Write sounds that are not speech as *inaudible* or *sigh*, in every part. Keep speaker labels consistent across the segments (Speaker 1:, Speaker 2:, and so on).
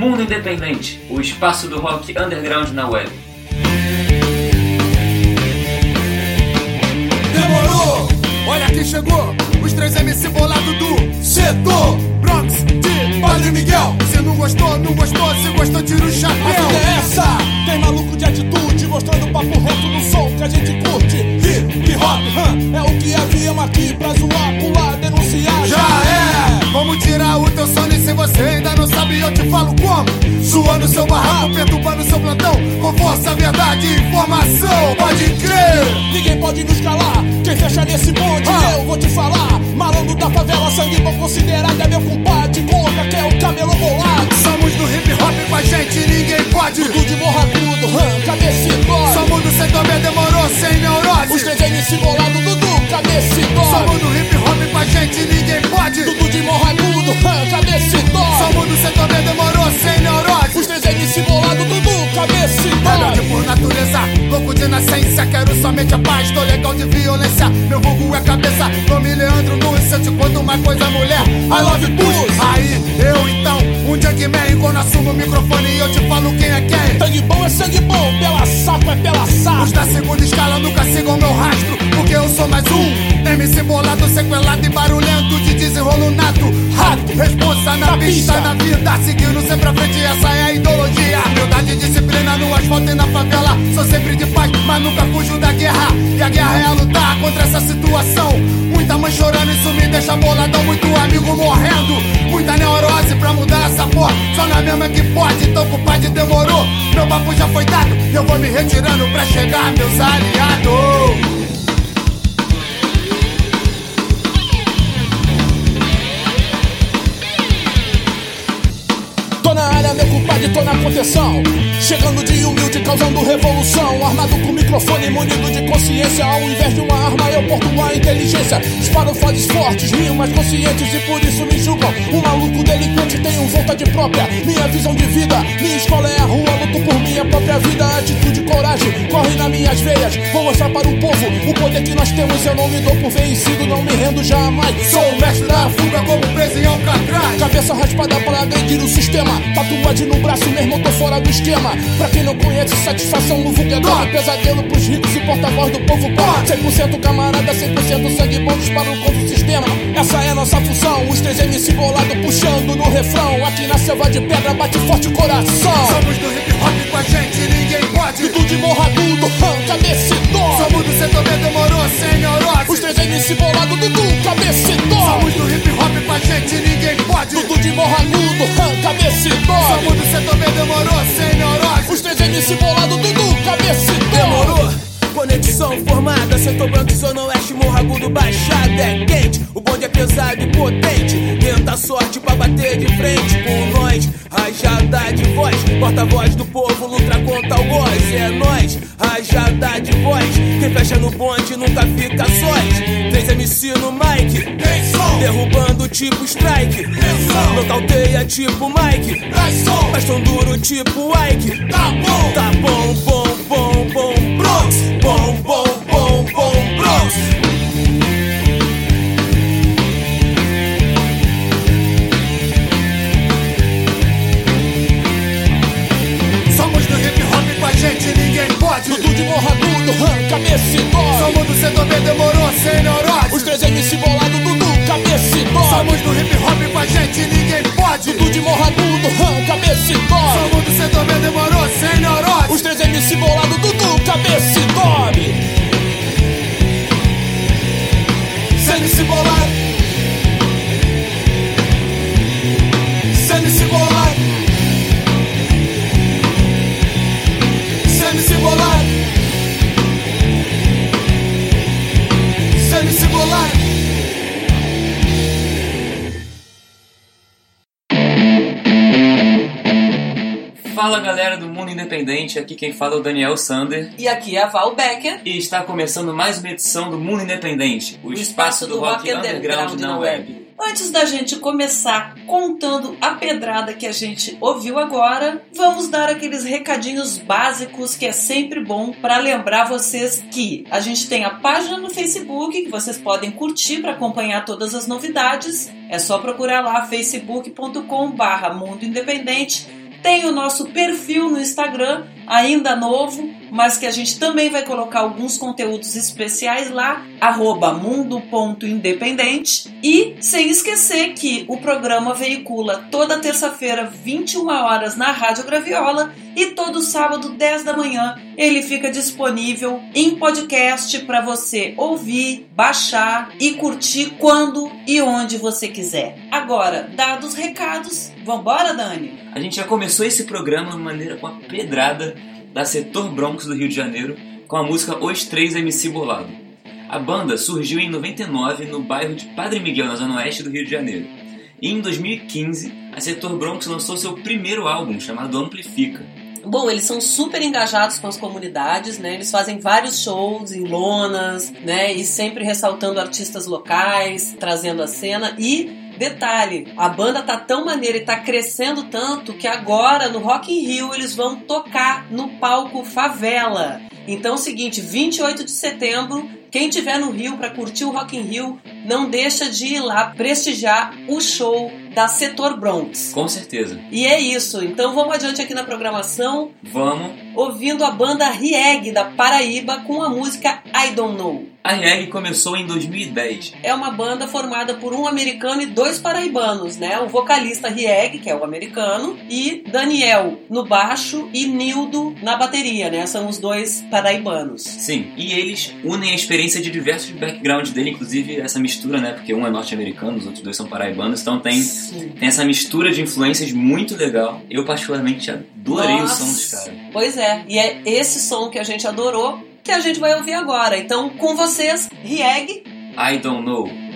Speaker 1: Mundo Independente, o espaço do rock underground na web.
Speaker 2: Demorou! Olha quem chegou! Os três MC bolado do setor Bronx de Padre Miguel. Se não gostou, não gostou, se gostou, tira o chapéu.
Speaker 3: A vida é essa! Tem maluco de atitude, mostrando papo reto no som que a gente curte. Hip hop, hum, é o que havíamos aqui pra zoar, pular, denunciar.
Speaker 2: Já é! Vamos tirar o teu sono e se você ainda não sabe, eu te falo como. Suando seu barraco, perturbando seu plantão. Com força, verdade e informação, pode crer!
Speaker 3: Ninguém pode nos calar, quem fecha nesse bonde,
Speaker 2: Ah.
Speaker 3: eu vou te falar. Malandro da favela, sangue bom considerado, é meu compadre. Conta que é o camelo bolado.
Speaker 2: Somos do hip hop com a gente, ninguém pode.
Speaker 3: Tudo de morracudo, hum, cabeça e dói.
Speaker 2: Somos do sem também demorou, sem neurose.
Speaker 3: Os três MC bolado, Dudu, cabeça e dói.
Speaker 2: Somos do hip hop com a gente, ninguém pode.
Speaker 3: Tudo de morracudo, hum, cabeça e dói.
Speaker 2: Somos do sem também demorou, sem neurose.
Speaker 3: Os três MC bolado, Dudu,
Speaker 2: Rebelde por natureza, louco de nascença Quero somente a paz, tô legal de violência. Meu vulgo é cabeça, nome Leandro Nunes Se eu te conto uma coisa, mulher I love you, Aí, eu então, um Junkman Quando assumo o microfone e eu te falo quem é quem.
Speaker 3: Sangue bom é sangue bom, pela saco é pela
Speaker 2: Os
Speaker 3: saco.
Speaker 2: da segunda escala nunca sigam meu rastro Porque eu sou mais um. MC bolado, sequelado e barulhento De desenrolo nato, rato Responsa na pista,
Speaker 3: pista.
Speaker 2: na vida Seguindo sempre à frente, essa é a ideologia. Humildade e disciplina no asfalto e na favela. Sou sempre de paz, mas nunca fujo da guerra. E a guerra é lutar contra essa situação. Muita mãe chorando, isso me deixa boladão. Muito amigo morrendo. Muita neurose pra mudar essa porra. Só na mesma que pode, então compadre demorou. Meu papo já foi dado eu vou me retirando pra chegar meus aliados
Speaker 3: Tô meu compadre, tô na proteção. Chegando de humilde, causando revolução. Armado com microfone, munido de consciência. Ao invés de uma arma, eu porto a inteligência. Disparo frases fortes, rimas conscientes e por isso me julgam. Um maluco delinquente um vontade própria. Minha visão de vida, minha escola é a rua. Luto por minha própria vida. Atitude, coragem, corre nas minhas veias. Vou mostrar para o povo o poder que nós temos. Eu não me dou por vencido, não me rendo jamais.
Speaker 2: Sou o mestre da fuga como preso em Alcatraz
Speaker 3: Cabeça raspada para agredir o sistema. Tatuagem no braço, meu irmão, tô fora do esquema. Pra quem não conhece, satisfação no vulgo é. Pesadelo pros ricos e porta-voz do povo pobre. 100% camarada, 100% sangue bom, disparo contra o sistema. Essa é nossa função. Os três MC bolado puxando no refrão. Aqui na selva de pedra bate forte o coração.
Speaker 2: Somos do hip hop com a gente, ninguém pode
Speaker 3: Tudo de morragudo, hum, cabeça e dó.
Speaker 2: Somos do setor bem demorou, sem neurose
Speaker 3: Os três MC bolado, Dudu, cabeça e dó.
Speaker 2: Somos do hip hop com a gente, ninguém pode
Speaker 3: Tudo de morragudo, e dó.
Speaker 2: Somos do setor bem demorou, sem neurose
Speaker 3: Os três MC bolado, Dudu, cabeça.
Speaker 4: Demorou? Conexão formada, setor branco, zona oeste, morragudo baixado é quente. O bonde é pesado e potente. Tenta a sorte pra bater de frente com nós. Rajada de voz, porta-voz do povo, luta contra o voz. É nós, rajada de voz. Quem fecha no bonde nunca fica sós. Três MC no mic,
Speaker 2: som,
Speaker 4: derrubando tipo strike. Nocauteia tipo Mike. Mas tão duro tipo Ike.
Speaker 2: tá bom
Speaker 4: Tá bom, bom,
Speaker 3: morragudo, hum, cabeça e dó.
Speaker 2: Somos do bem demorou, sem neurose
Speaker 3: Os três MC bolado, Dudu, cabeça e dó.
Speaker 2: Somos do hip hop com a gente, ninguém pode
Speaker 3: Tudo de morragudo, hum, cabeça e dó.
Speaker 2: Somos do bem demorou, sem neurose
Speaker 3: Os três MC bolado, Dudu, cabeça e dó.
Speaker 2: Sem se bolar Sem se bolar
Speaker 1: Fala galera do Mundo Independente, aqui quem fala é o Daniel Sander.
Speaker 5: E aqui é a Val Becker.
Speaker 1: E está começando mais uma edição do Mundo Independente, o, espaço do, rock, underground na web.
Speaker 5: Antes da gente começar contando a pedrada que a gente ouviu agora, vamos dar aqueles recadinhos básicos que é sempre bom para lembrar vocês que a gente tem a página no Facebook que vocês podem curtir para acompanhar todas as novidades. É só procurar lá facebook.com/mundo independente. Tem o nosso perfil no Instagram, ainda novo, mas que a gente também vai colocar alguns conteúdos especiais lá, mundo.independente. E sem esquecer que o programa veicula toda terça-feira, 21 horas, na Rádio Graviola e todo sábado, 10 da manhã, ele fica disponível em podcast para você ouvir, baixar e curtir quando e onde você quiser. Agora, dados os recados, vambora, Dani?
Speaker 1: A gente já começou esse programa de maneira com a pedrada da Setor Bronx do Rio de Janeiro com a música Os Três MC Bolado. A banda surgiu em 99 no bairro de Padre Miguel, na zona oeste do Rio de Janeiro. E em 2015, a Setor Bronx lançou seu primeiro álbum, chamado Amplifica.
Speaker 5: Bom, eles são super engajados com as comunidades, né? Eles fazem vários shows em lonas, né? E sempre ressaltando artistas locais, trazendo a cena e Detalhe, a banda tá tão maneira e tá crescendo tanto que agora no Rock in Rio eles vão tocar no palco Favela. Então é seguinte, 28 de setembro, quem tiver no Rio para curtir o Rock in Rio, não deixa de ir lá prestigiar o show da Setor Bronx.
Speaker 1: Com certeza.
Speaker 5: E é isso. Então vamos adiante aqui na programação.
Speaker 1: Vamos.
Speaker 5: Ouvindo a banda Rieg da Paraíba com a música I Don't Know.
Speaker 1: A Rieg começou em 2010.
Speaker 5: É uma banda formada por um americano e dois paraibanos, né? O vocalista Rieg, que é o americano, e Daniel no baixo e Nildo na bateria, né? São os dois paraibanos.
Speaker 1: Sim, e eles unem a experiência de diversos backgrounds dele, inclusive essa mistura, né? Porque um é norte-americano, os outros dois são paraibanos, então tem, tem essa mistura de influências muito legal. Eu particularmente adorei Nossa. o som dos caras.
Speaker 5: Pois é, e é esse som que a gente adorou que a gente vai ouvir agora. Então, com vocês, Rieg.
Speaker 1: I don't know.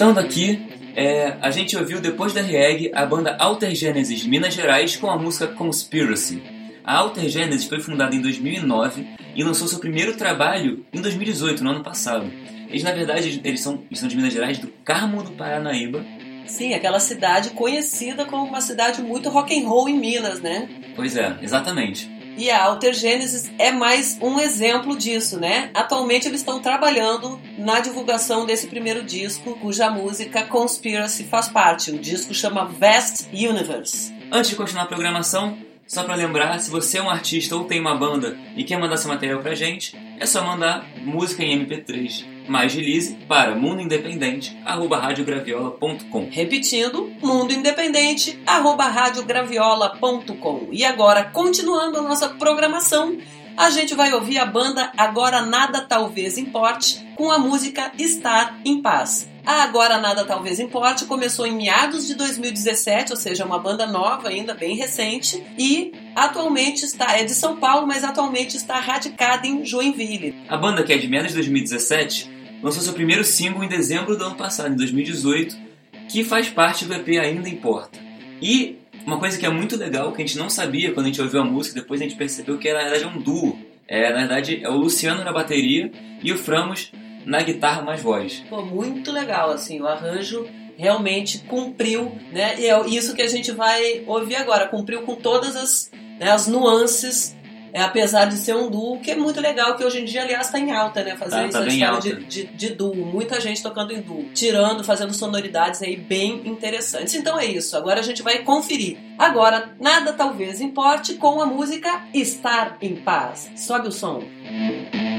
Speaker 1: Voltando aqui, é, a gente ouviu depois da Reg a banda Alter Genesis de Minas Gerais com a música Conspiracy. A Alter Genesis foi fundada em 2009 e lançou seu primeiro trabalho em 2018, no ano passado. Eles, na verdade, eles são, eles são de Minas Gerais, do Carmo do Paranaíba.
Speaker 5: Sim, aquela cidade conhecida como uma cidade muito rock and roll em Minas, né?
Speaker 1: Pois é, exatamente.
Speaker 5: E a Alter Genesis é mais um exemplo disso, né? Atualmente eles estão trabalhando na divulgação desse primeiro disco, cuja música Conspiracy faz parte. O disco chama Vast Universe.
Speaker 1: Antes de continuar a programação, só para lembrar, se você é um artista ou tem uma banda e quer mandar seu material pra gente, é só mandar música em MP3 mais release para mundoindependente@radiograviola.com.
Speaker 5: Repetindo, Mundo Independente, arroba radiograviola.com. E agora, continuando a nossa programação, a gente vai ouvir a banda Agora Nada Talvez Importe com a música Estar em Paz. A Agora Nada Talvez Importe começou em meados de 2017, ou seja, uma banda nova ainda, bem recente, e atualmente está, é de São Paulo, mas atualmente está radicada em Joinville.
Speaker 1: A banda, que é de meados de 2017, lançou seu primeiro single em dezembro do ano passado, em 2018, que faz parte do EP Ainda Importa. E uma coisa que é muito legal, que a gente não sabia quando a gente ouviu a música, depois a gente percebeu que na verdade é um duo. É, na verdade, é o Luciano na bateria e o Framos na guitarra mais voz.
Speaker 5: Pô, muito legal, assim, o arranjo realmente cumpriu, né? E é isso que a gente vai ouvir agora, cumpriu com todas as, né, as nuances, é, apesar de ser um duo, que é muito legal, que hoje em dia, aliás, está em alta, né? Fazer
Speaker 1: Tá,
Speaker 5: essa
Speaker 1: tá
Speaker 5: história de, de, de duo, muita gente tocando em duo, tirando, fazendo sonoridades aí bem interessantes. Então é isso, agora a gente vai conferir. Agora, nada talvez importe com a música Estar em Paz. Sobe o som.
Speaker 4: Estar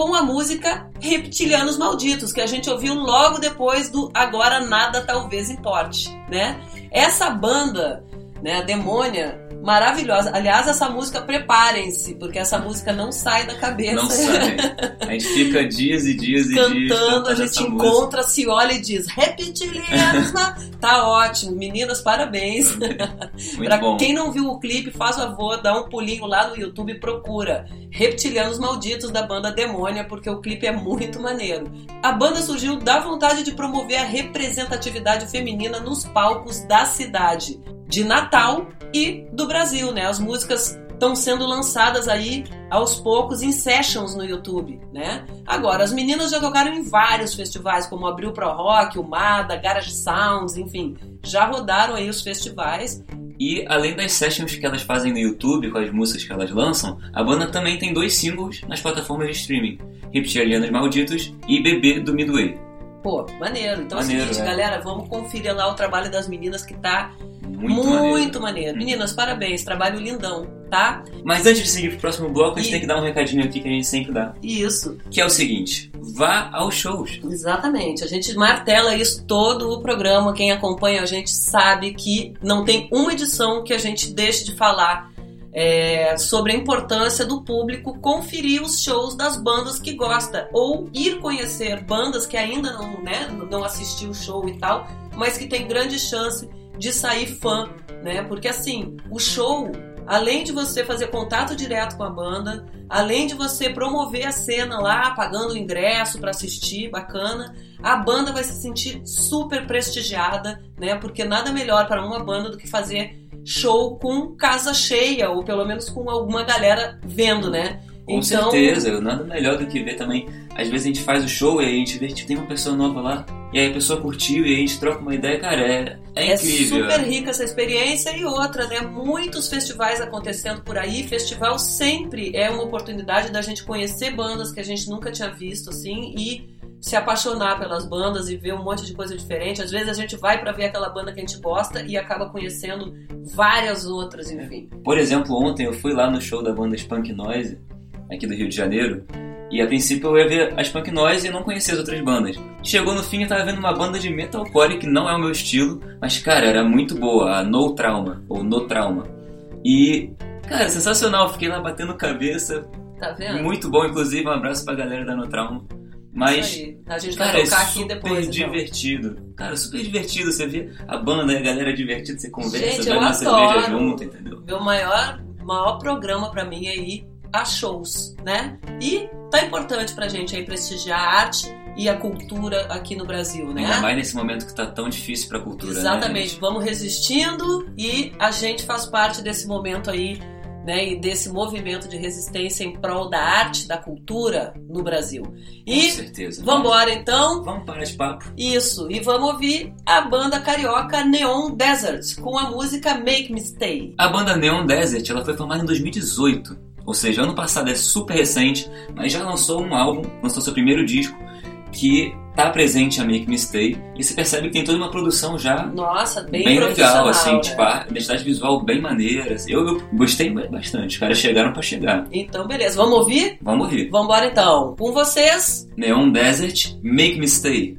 Speaker 5: com a música Reptilianos Malditos, que a gente ouviu logo depois do Agora Nada Talvez Importe, né? Essa banda, né, a Demônia, maravilhosa. Aliás, essa música, preparem-se, porque essa música não sai da cabeça.
Speaker 1: Não sai. A gente fica dias e dias e
Speaker 5: cantando,
Speaker 1: dias cantando
Speaker 5: a gente encontra, se olha e diz Reptilianos, ma-" tá ótimo. Meninas, parabéns.
Speaker 1: música. *laughs*
Speaker 5: Pra
Speaker 1: bom.
Speaker 5: quem não viu o clipe, faz favor, dá um pulinho lá no YouTube e procura Reptilianos Malditos da banda Demônia, porque o clipe é muito maneiro. A banda surgiu da vontade de promover a representatividade feminina nos palcos da cidade de Natal e do Brasil, né? As músicas estão sendo lançadas aí aos poucos em sessions no YouTube, né? Agora, as meninas já tocaram em vários festivais, como Abril Pro Rock, o Mada, Garage Sounds, enfim, já rodaram aí os festivais.
Speaker 1: E além das sessions que elas fazem no YouTube com as músicas que elas lançam, a banda também tem dois singles nas plataformas de streaming: Reptilianos Malditos e Bebê do Midway.
Speaker 5: Pô, maneiro. Então
Speaker 1: Maneiro,
Speaker 5: é o seguinte,
Speaker 1: é.
Speaker 5: galera, vamos conferir lá o trabalho das meninas que tá
Speaker 1: Muito,
Speaker 5: muito,
Speaker 1: maneiro.
Speaker 5: maneiro. Meninas, parabéns, trabalho lindão, tá?
Speaker 1: Mas antes de seguir pro próximo bloco, a gente
Speaker 5: E-
Speaker 1: tem que dar um recadinho aqui que a gente sempre dá.
Speaker 5: Isso,
Speaker 1: Que é o seguinte: vá aos shows.
Speaker 5: exatamente. A gente martela isso todo o programa. Quem acompanha a gente sabe que não tem uma edição que a gente deixe de falar é, sobre a importância do público conferir os shows das bandas que gosta ou ir conhecer bandas que ainda não, né, não assistiu o show e tal, mas que tem grande chance de sair fã, né? Porque assim, o show, além de você fazer contato direto com a banda, além de você promover a cena lá, pagando o ingresso para assistir, bacana, a banda vai se sentir super prestigiada, né? Porque nada melhor para uma banda do que fazer show com casa cheia, ou pelo menos com alguma galera vendo, né?
Speaker 1: Com certeza, nada melhor do que ver também. Às vezes a gente faz o show e a gente vê que tem uma pessoa nova lá, e aí a pessoa curtiu e aí a gente troca uma ideia, cara, é, é
Speaker 5: É
Speaker 1: incrível.
Speaker 5: super rica essa experiência e outra, né? Muitos festivais acontecendo por aí. Festival sempre é uma oportunidade da gente conhecer bandas que a gente nunca tinha visto, assim, e se apaixonar pelas bandas e ver um monte de coisa diferente. Às vezes a gente vai pra ver aquela banda que a gente gosta e acaba conhecendo várias outras, enfim.
Speaker 1: Por exemplo, ontem eu fui lá no show da banda Spunk Noise, aqui do Rio de Janeiro, e a princípio eu ia ver a Spunk Noise e não conhecia as outras bandas. Chegou no fim eu tava vendo uma banda de metalcore que não é o meu estilo, mas cara, era muito boa, a No Trauma, ou No Trauma. E, cara, sensacional, fiquei lá batendo cabeça,
Speaker 5: Tá vendo?
Speaker 1: muito bom, inclusive um abraço pra galera da No Trauma. Mas.
Speaker 5: A gente
Speaker 1: Cara,
Speaker 5: vai
Speaker 1: é
Speaker 5: tocar aqui
Speaker 1: super
Speaker 5: depois. então.
Speaker 1: divertido. Cara, super divertido. Você vê a banda, a galera divertida, você conversa,
Speaker 5: Gente, eu
Speaker 1: uma cerveja junto, entendeu?
Speaker 5: Meu maior, maior programa pra mim é ir a shows, né? E tá importante pra gente aí prestigiar a arte e a cultura aqui no Brasil, né?
Speaker 1: Ainda mais nesse momento que tá tão difícil pra cultura, né,
Speaker 5: Exatamente,
Speaker 1: gente?
Speaker 5: vamos resistindo e a gente faz parte desse momento aí, né? E desse movimento de resistência em prol da arte, da cultura no Brasil.
Speaker 1: Com
Speaker 5: E
Speaker 1: certeza.
Speaker 5: vamos embora então.
Speaker 1: Vamos parar de papo.
Speaker 5: Isso, e vamos ouvir a banda carioca Neon Desert com a música Make Me Stay.
Speaker 1: A banda Neon Desert, ela foi formada em 2018. Ou seja, ano passado é super recente, mas já lançou um álbum, lançou seu primeiro disco, que tá presente a Make Me Stay. E você percebe que tem toda uma produção já
Speaker 5: Nossa, bem,
Speaker 1: bem, legal, assim,
Speaker 5: né?
Speaker 1: tipo, a identidade visual bem maneira. assim. Eu, eu gostei bastante, os caras chegaram pra chegar.
Speaker 5: Então, beleza, vamos ouvir?
Speaker 1: Vamos ouvir.
Speaker 5: Vamos embora então. Com vocês,
Speaker 1: Neon Desert, Make Me Stay.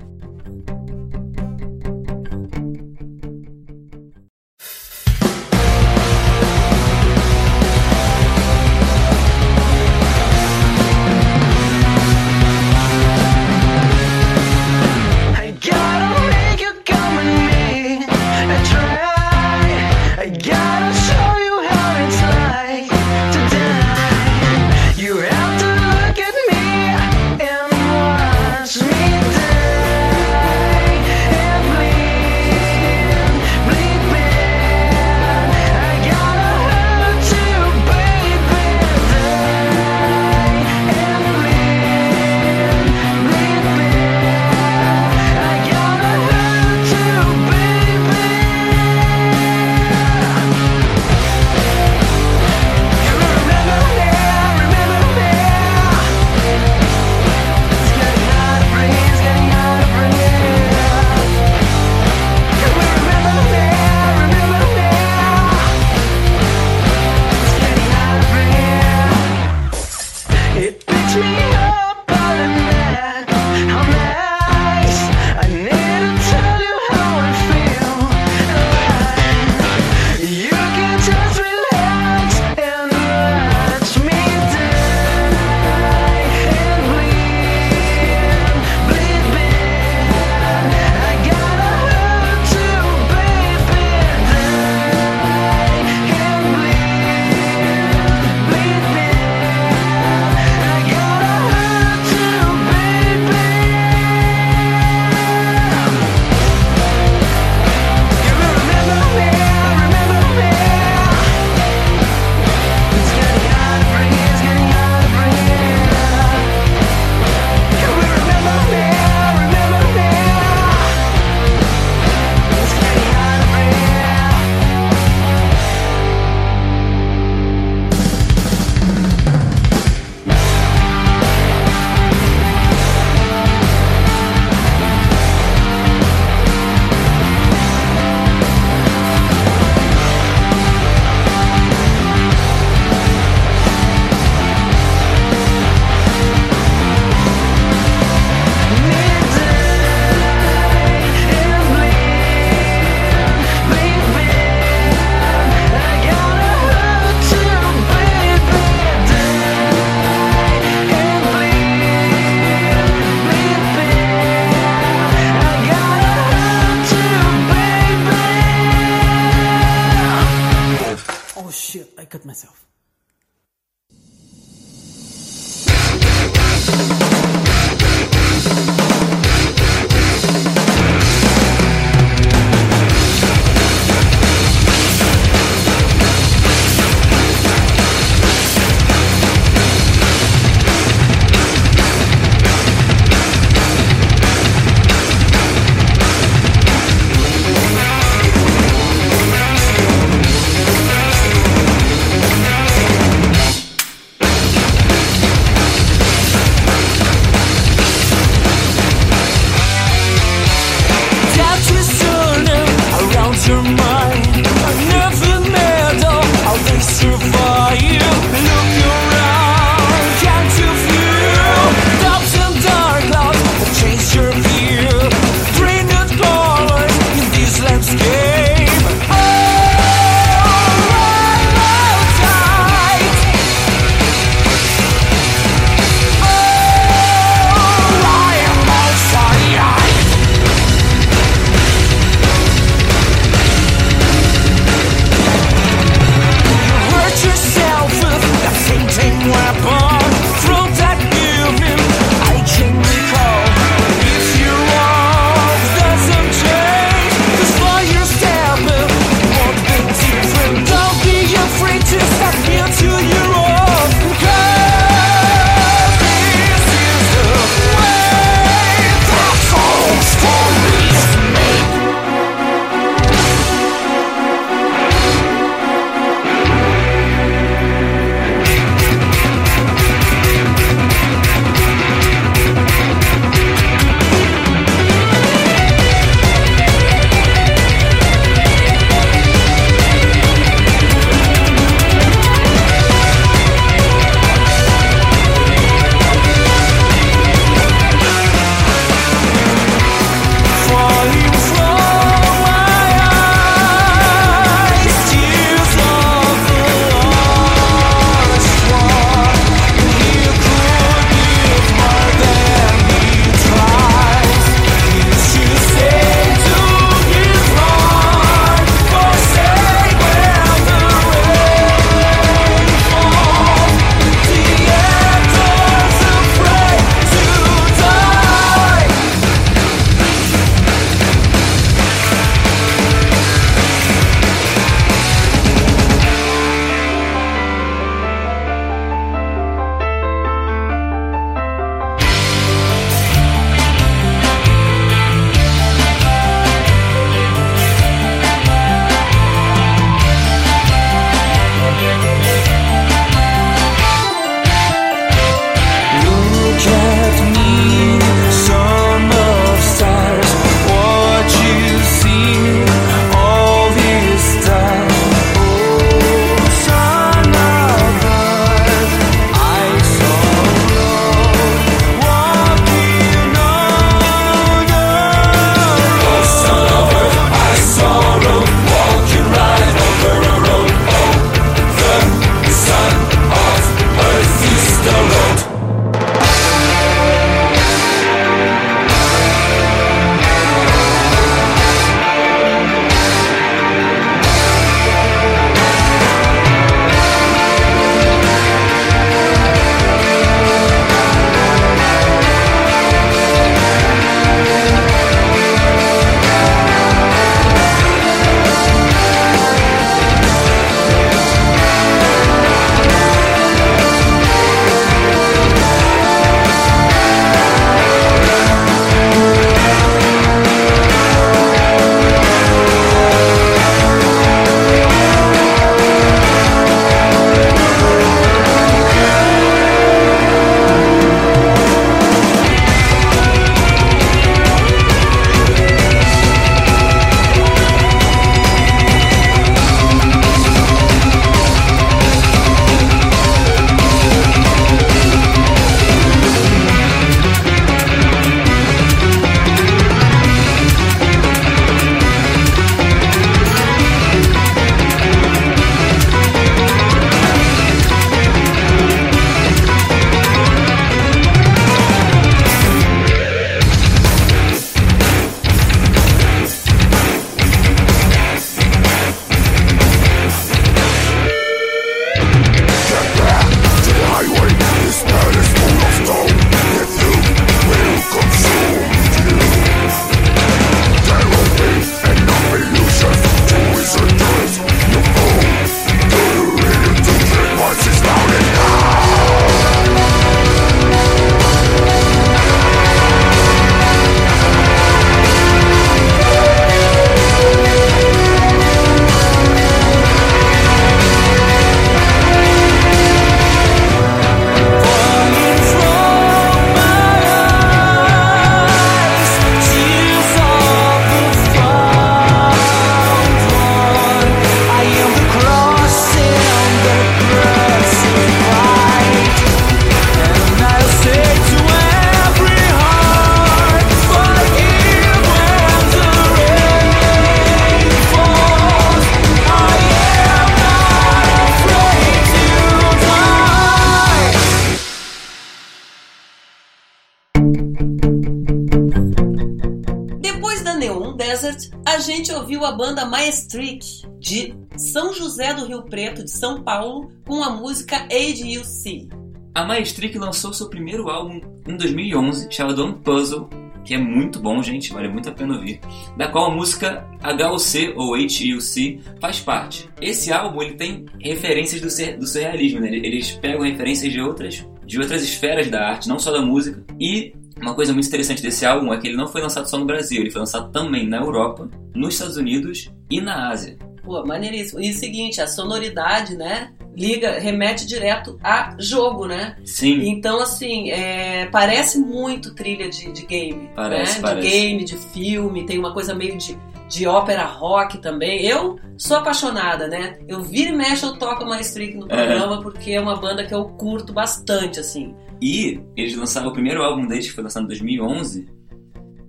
Speaker 5: Maestric, de São José do Rio Preto, de São Paulo, com a música ADUC.
Speaker 1: A Maestric lançou seu primeiro álbum em 2011, chamado Unpuzzle, que é muito bom, gente, vale muito a pena ouvir, da qual a música HUC ou HUC faz parte. Esse álbum ele tem referências do, sur- do surrealismo, né? eles pegam referências de outras, de outras esferas da arte, não só da música, e uma coisa muito interessante desse álbum é que ele não foi lançado só no Brasil, ele foi lançado também na Europa, nos Estados Unidos e na Ásia.
Speaker 5: Pô, maneiríssimo. E o seguinte, a sonoridade, né? Liga, remete direto a jogo, né?
Speaker 1: Sim,
Speaker 5: Então, assim, é, parece muito trilha de, de game.
Speaker 1: Parece,
Speaker 5: né?
Speaker 1: parece.
Speaker 5: De game, de filme, tem uma coisa meio de, de ópera rock também. Eu sou apaixonada, né? Eu viro e mexo, eu toco uma streak no programa porque é uma banda que eu curto bastante, assim.
Speaker 1: E eles lançaram o primeiro álbum deles, que foi lançado em 2011,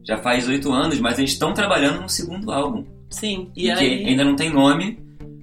Speaker 1: já faz oito anos, mas eles estão trabalhando no segundo álbum.
Speaker 5: Sim, e
Speaker 1: que
Speaker 5: aí
Speaker 1: ainda não tem nome,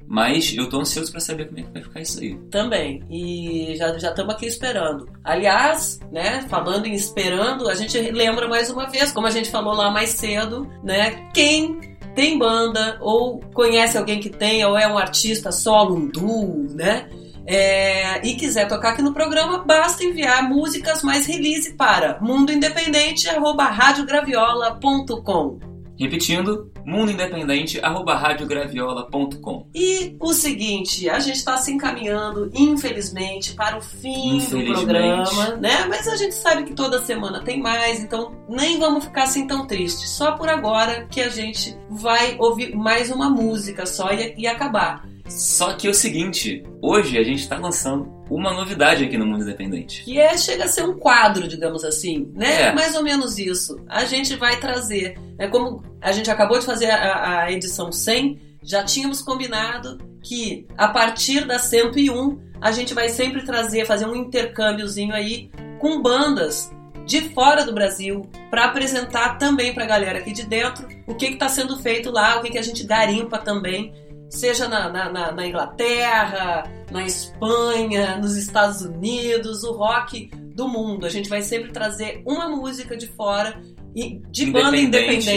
Speaker 1: mas eu tô ansioso pra saber como é que vai ficar isso aí.
Speaker 5: também. E já já estamos aqui esperando. Aliás, né, falando em esperando, a gente lembra mais uma vez, como a gente falou lá mais cedo, né, quem tem banda ou conhece alguém que tem ou é um artista solo, um duo, né? É, e quiser tocar aqui no programa, basta enviar músicas mais release para mundoindependente@radiograviola.com.
Speaker 1: Repetindo, mundoindependente@radiograviola.com.
Speaker 5: E o seguinte, a gente está se encaminhando, infelizmente, para o fim do
Speaker 1: Infelizmente.
Speaker 5: programa, né? Mas a gente sabe que toda semana tem mais, então nem vamos ficar assim tão tristes. Só por agora que a gente vai ouvir mais uma música só e, e acabar.
Speaker 1: Só que é o seguinte, hoje a gente tá lançando uma novidade aqui no Mundo Independente.
Speaker 5: Que é, chega a ser um quadro, digamos assim, né?
Speaker 1: É.
Speaker 5: Mais ou menos isso. A gente vai trazer, é como a gente acabou de fazer a, a edição 100, já tínhamos combinado que a partir da 101 a gente vai sempre trazer, fazer um intercâmbiozinho aí com bandas de fora do Brasil para apresentar também para a galera aqui de dentro o que está sendo feito lá, o que, que a gente garimpa também, seja na, na, na- Inglaterra, na Espanha, nos Estados Unidos, o rock do mundo. A gente vai sempre trazer uma música de fora de banda
Speaker 1: Independente.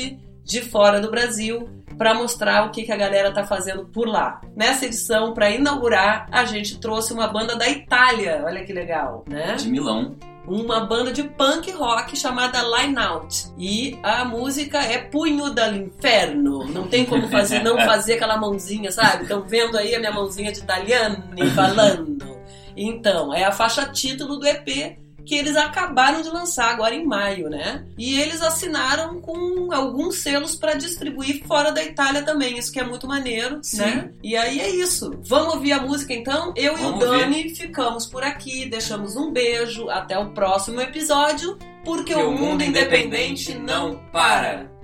Speaker 5: independente de fora do Brasil para mostrar o que, que a galera tá fazendo por lá. Nessa edição, para inaugurar, a gente trouxe uma banda da Itália. Olha que legal, né?
Speaker 1: De Milão.
Speaker 5: Uma banda de punk rock chamada Line Out. E a música é Punho dall'Inferno. Não tem como fazer, não fazer aquela mãozinha, sabe? Estão vendo aí a minha mãozinha de Italiani falando. Então, é a faixa título do EP que eles acabaram de lançar agora em maio, né? E eles assinaram com alguns selos para distribuir fora da Itália também, isso que é muito maneiro,
Speaker 1: Sim.
Speaker 5: né? E aí é isso. Vamos ouvir a música então? Eu
Speaker 1: Vamos
Speaker 5: e o Dani ficamos por aqui, deixamos um beijo, até o próximo episódio, porque o mundo independente não para.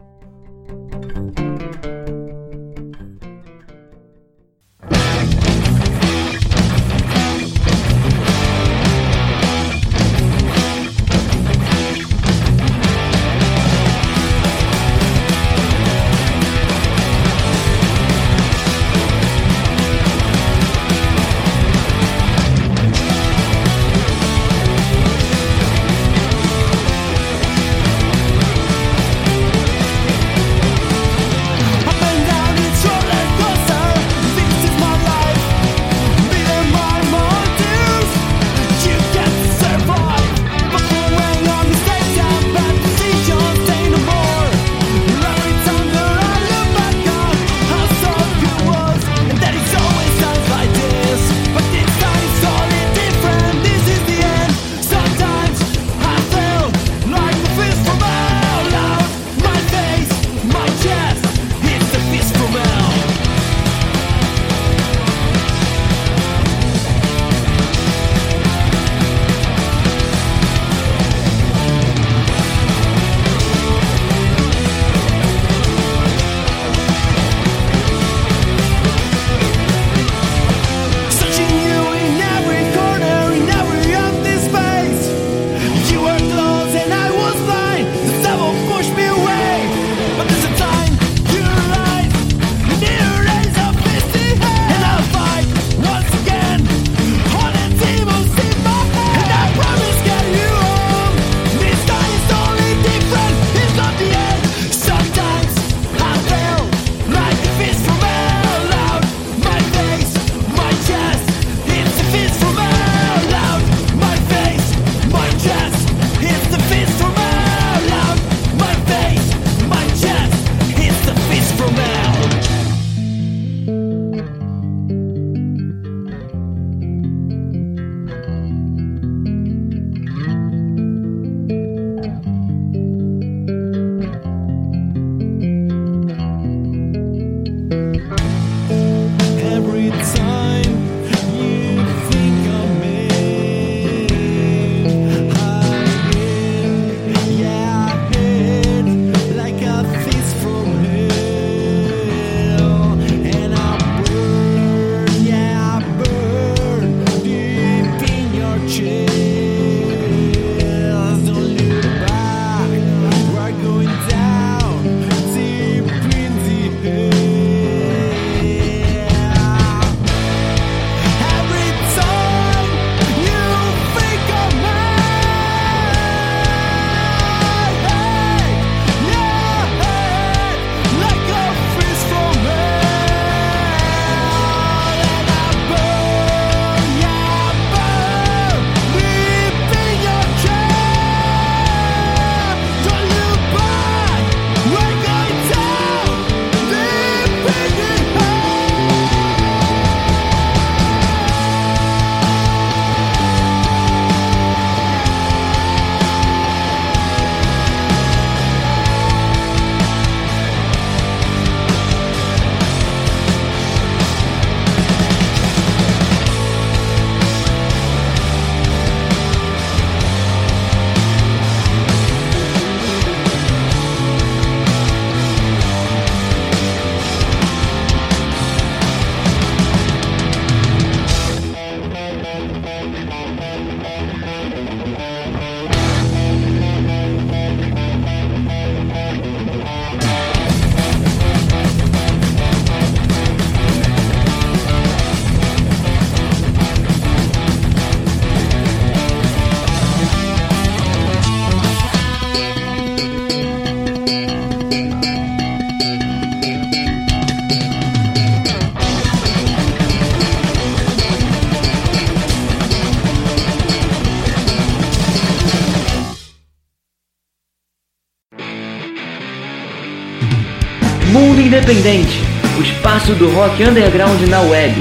Speaker 1: Independente, o espaço do rock underground na web.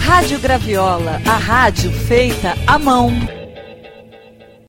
Speaker 6: Rádio Graviola, a rádio feita à mão.